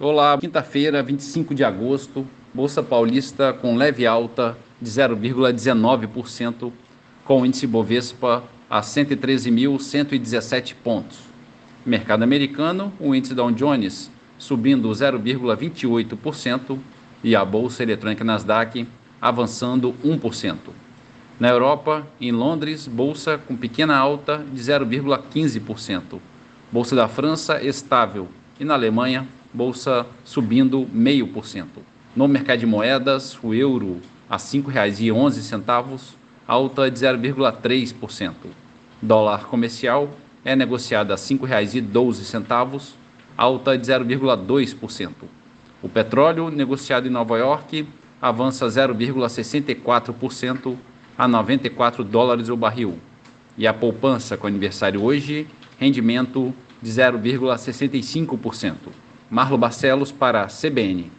Olá, quinta-feira, 25 de agosto, Bolsa Paulista com leve alta de 0,19%, com o índice Bovespa a 113.117 pontos. Mercado americano, o índice Dow Jones subindo 0,28% e a bolsa eletrônica Nasdaq avançando 1%. Na Europa, em Londres, bolsa com pequena alta de 0,15%. Bolsa da França estável e na Alemanha, bolsa subindo 0,5%. No mercado de moedas, o euro a R$ 5,11, alta de 0,3%. Dólar comercial é negociado a R$ 5,12, alta de 0,2%. O petróleo negociado em Nova York avança 0,64% a 94 dólares o barril. E a poupança com aniversário hoje, rendimento de 0,65%. Marlo Barcelos para a CBN.